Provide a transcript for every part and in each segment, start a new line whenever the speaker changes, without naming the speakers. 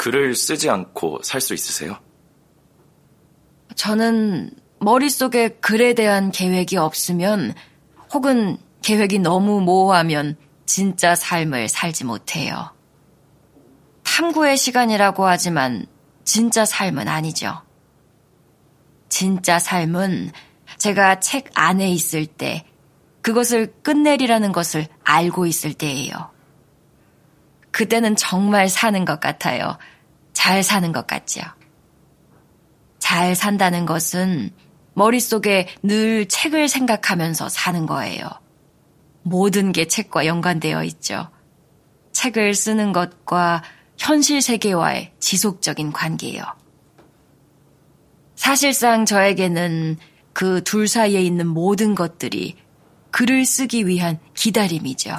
글을 쓰지 않고 살 수 있으세요?
저는 머릿속에 글에 대한 계획이 없으면 혹은 계획이 너무 모호하면 진짜 삶을 살지 못해요. 탐구의 시간이라고 하지만 진짜 삶은 아니죠. 진짜 삶은 제가 책 안에 있을 때 그것을 끝내리라는 것을 알고 있을 때예요. 그때는 정말 사는 것 같아요. 잘 사는 것 같죠. 잘 산다는 것은 머릿속에 늘 책을 생각하면서 사는 거예요. 모든 게 책과 연관되어 있죠. 책을 쓰는 것과 현실 세계와의 지속적인 관계예요. 사실상 저에게는 그 둘 사이에 있는 모든 것들이 글을 쓰기 위한 기다림이죠.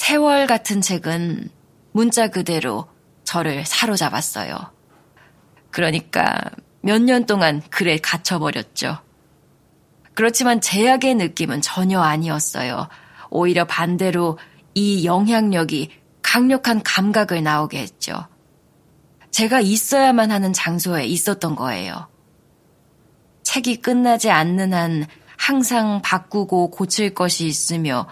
세월 같은 책은 문자 그대로 저를 사로잡았어요. 그러니까 몇 년 동안 글에 갇혀버렸죠. 그렇지만 제약의 느낌은 전혀 아니었어요. 오히려 반대로 이 영향력이 강력한 감각을 나오게 했죠. 제가 있어야만 하는 장소에 있었던 거예요. 책이 끝나지 않는 한 항상 바꾸고 고칠 것이 있으며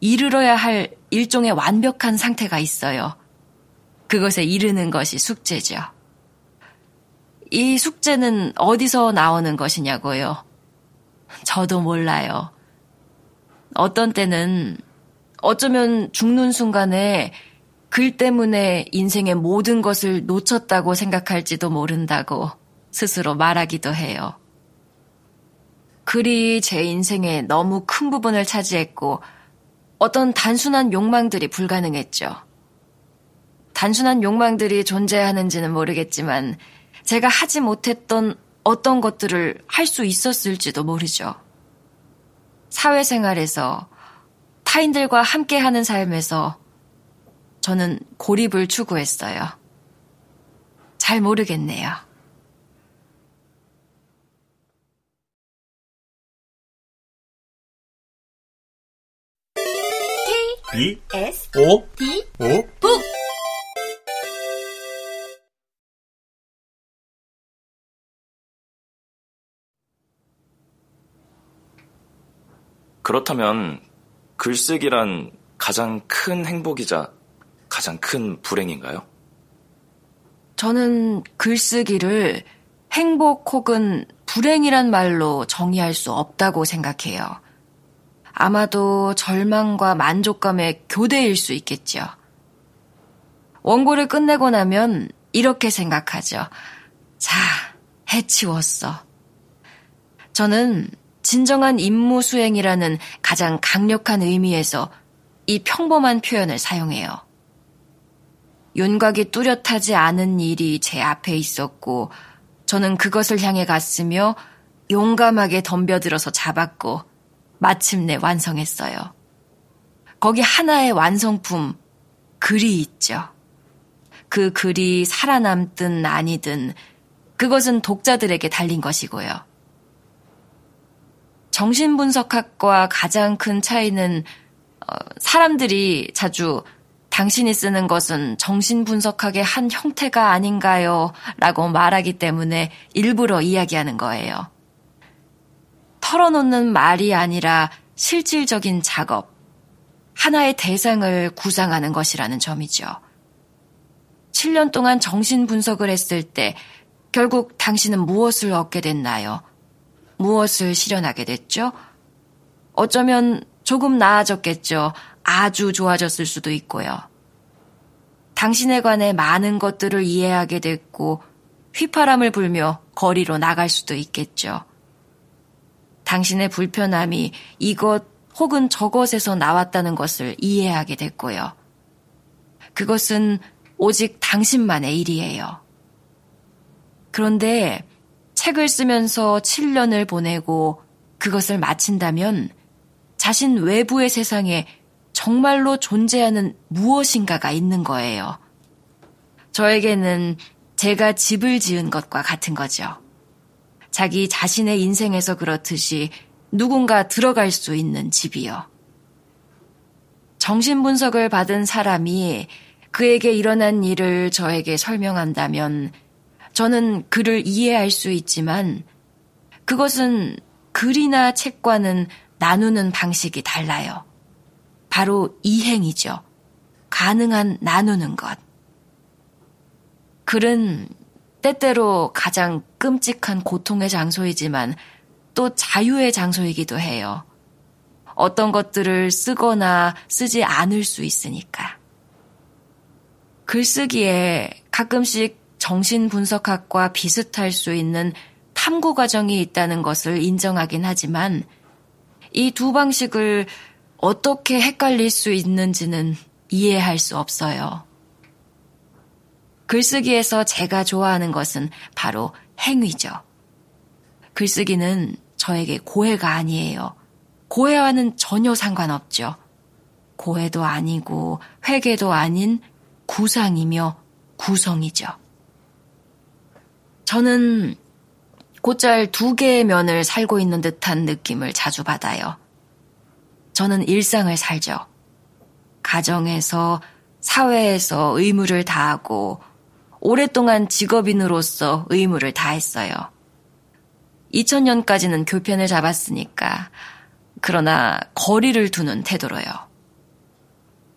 이르러야 할 일종의 완벽한 상태가 있어요. 그것에 이르는 것이 숙제죠. 이 숙제는 어디서 나오는 것이냐고요? 저도 몰라요. 어떤 때는 어쩌면 죽는 순간에 글 때문에 인생의 모든 것을 놓쳤다고 생각할지도 모른다고 스스로 말하기도 해요. 글이 제 인생의 너무 큰 부분을 차지했고 어떤 단순한 욕망들이 불가능했죠. 단순한 욕망들이 존재하는지는 모르겠지만 제가 하지 못했던 어떤 것들을 할 수 있었을지도 모르죠. 사회생활에서 타인들과 함께하는 삶에서 저는 고립을 추구했어요. 잘 모르겠네요.
B S O D O 북
그렇다면 글쓰기란 가장 큰 행복이자 가장 큰 불행인가요?
저는 글쓰기를 행복 혹은 불행이란 말로 정의할 수 없다고 생각해요. 아마도 절망과 만족감의 교대일 수 있겠죠. 원고를 끝내고 나면 이렇게 생각하죠. 자, 해치웠어. 저는 진정한 임무 수행이라는 가장 강력한 의미에서 이 평범한 표현을 사용해요. 윤곽이 뚜렷하지 않은 일이 제 앞에 있었고, 저는 그것을 향해 갔으며 용감하게 덤벼들어서 잡았고, 마침내 완성했어요. 거기 하나의 완성품, 글이 있죠. 그 글이 살아남든 아니든 그것은 독자들에게 달린 것이고요. 정신분석학과 가장 큰 차이는 어, 사람들이 자주 당신이 쓰는 것은 정신분석학의 한 형태가 아닌가요? 라고 말하기 때문에 일부러 이야기하는 거예요. 털어놓는 말이 아니라 실질적인 작업, 하나의 대상을 구상하는 것이라는 점이죠. 7년 동안 정신 분석을 했을 때 결국 당신은 무엇을 얻게 됐나요? 무엇을 실현하게 됐죠? 어쩌면 조금 나아졌겠죠. 아주 좋아졌을 수도 있고요. 당신에 관해 많은 것들을 이해하게 됐고 휘파람을 불며 거리로 나갈 수도 있겠죠. 당신의 불편함이 이것 혹은 저것에서 나왔다는 것을 이해하게 됐고요. 그것은 오직 당신만의 일이에요. 그런데 책을 쓰면서 7년을 보내고 그것을 마친다면 자신 외부의 세상에 정말로 존재하는 무엇인가가 있는 거예요. 저에게는 제가 집을 지은 것과 같은 거죠. 자기 자신의 인생에서 그렇듯이 누군가 들어갈 수 있는 집이요. 정신분석을 받은 사람이 그에게 일어난 일을 저에게 설명한다면 저는 그를 이해할 수 있지만 그것은 글이나 책과는 나누는 방식이 달라요. 바로 이행이죠. 가능한 나누는 것. 글은 때때로 가장 끔찍한 고통의 장소이지만 또 자유의 장소이기도 해요. 어떤 것들을 쓰거나 쓰지 않을 수 있으니까. 글쓰기에 가끔씩 정신분석학과 비슷할 수 있는 탐구 과정이 있다는 것을 인정하긴 하지만 이 두 방식을 어떻게 헷갈릴 수 있는지는 이해할 수 없어요. 글쓰기에서 제가 좋아하는 것은 바로 행위죠. 글쓰기는 저에게 고해가 아니에요. 고해와는 전혀 상관없죠. 고해도 아니고 회계도 아닌 구상이며 구성이죠. 저는 곧잘 두 개의 면을 살고 있는 듯한 느낌을 자주 받아요. 저는 일상을 살죠. 가정에서, 사회에서 의무를 다하고, 오랫동안 직업인으로서 의무를 다했어요. 2000년까지는 교편을 잡았으니까, 그러나 거리를 두는 태도로요.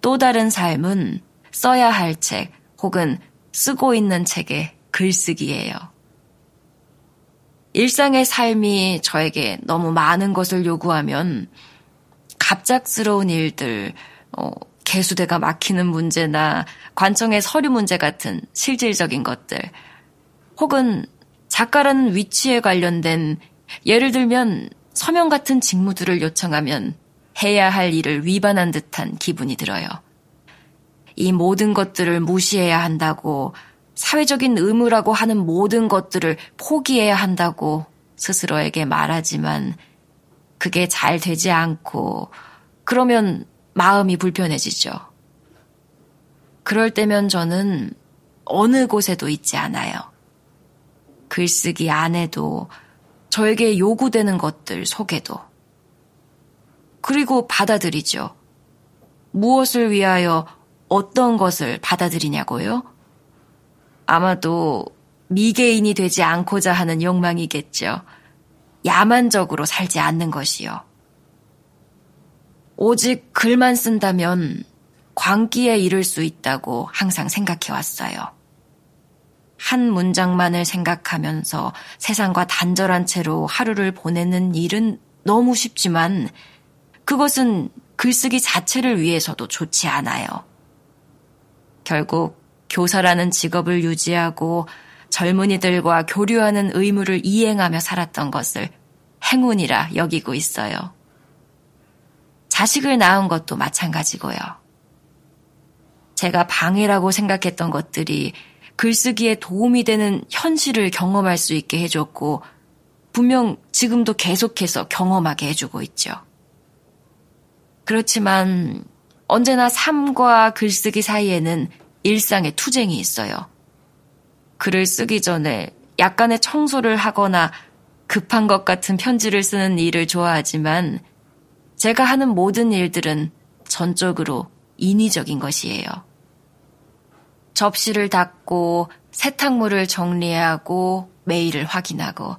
또 다른 삶은 써야 할 책 혹은 쓰고 있는 책의 글쓰기예요. 일상의 삶이 저에게 너무 많은 것을 요구하면 갑작스러운 일들, 어, 개수대가 막히는 문제나 관청의 서류 문제 같은 실질적인 것들, 혹은 작가라는 위치에 관련된 예를 들면 서명 같은 직무들을 요청하면 해야 할 일을 위반한 듯한 기분이 들어요. 이 모든 것들을 무시해야 한다고 사회적인 의무라고 하는 모든 것들을 포기해야 한다고 스스로에게 말하지만 그게 잘 되지 않고 그러면 마음이 불편해지죠. 그럴 때면 저는 어느 곳에도 있지 않아요. 글쓰기 안에도 저에게 요구되는 것들 속에도. 그리고 받아들이죠. 무엇을 위하여 어떤 것을 받아들이냐고요? 아마도 미개인이 되지 않고자 하는 욕망이겠죠. 야만적으로 살지 않는 것이요. 오직 글만 쓴다면 광기에 이를 수 있다고 항상 생각해 왔어요. 한 문장만을 생각하면서 세상과 단절한 채로 하루를 보내는 일은 너무 쉽지만 그것은 글쓰기 자체를 위해서도 좋지 않아요. 결국 교사라는 직업을 유지하고 젊은이들과 교류하는 의무를 이행하며 살았던 것을 행운이라 여기고 있어요. 자식을 낳은 것도 마찬가지고요. 제가 방해라고 생각했던 것들이 글쓰기에 도움이 되는 현실을 경험할 수 있게 해줬고, 분명 지금도 계속해서 경험하게 해주고 있죠. 그렇지만 언제나 삶과 글쓰기 사이에는 일상의 투쟁이 있어요. 글을 쓰기 전에 약간의 청소를 하거나 급한 것 같은 편지를 쓰는 일을 좋아하지만 제가 하는 모든 일들은 전적으로 인위적인 것이에요. 접시를 닦고 세탁물을 정리하고 메일을 확인하고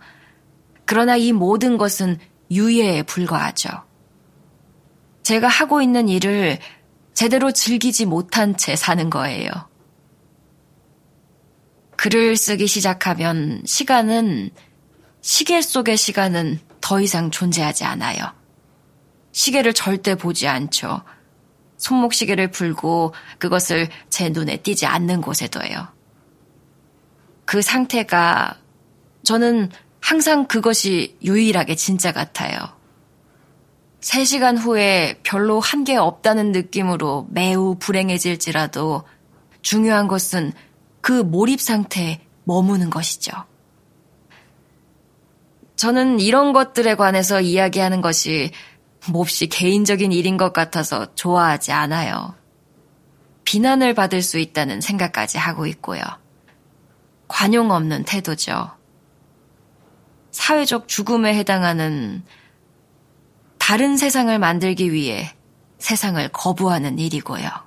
그러나 이 모든 것은 유예에 불과하죠. 제가 하고 있는 일을 제대로 즐기지 못한 채 사는 거예요. 글을 쓰기 시작하면 시간은, 시계 속의 시간은 더 이상 존재하지 않아요. 시계를 절대 보지 않죠. 손목시계를 풀고 그것을 제 눈에 띄지 않는 곳에 둬요. 그 상태가 저는 항상 그것이 유일하게 진짜 같아요. 3시간 후에 별로 한 게 없다는 느낌으로 매우 불행해질지라도 중요한 것은 그 몰입 상태에 머무는 것이죠. 저는 이런 것들에 관해서 이야기하는 것이 몹시 개인적인 일인 것 같아서 좋아하지 않아요. 비난을 받을 수 있다는 생각까지 하고 있고요. 관용 없는 태도죠. 사회적 죽음에 해당하는 다른 세상을 만들기 위해 세상을 거부하는 일이고요.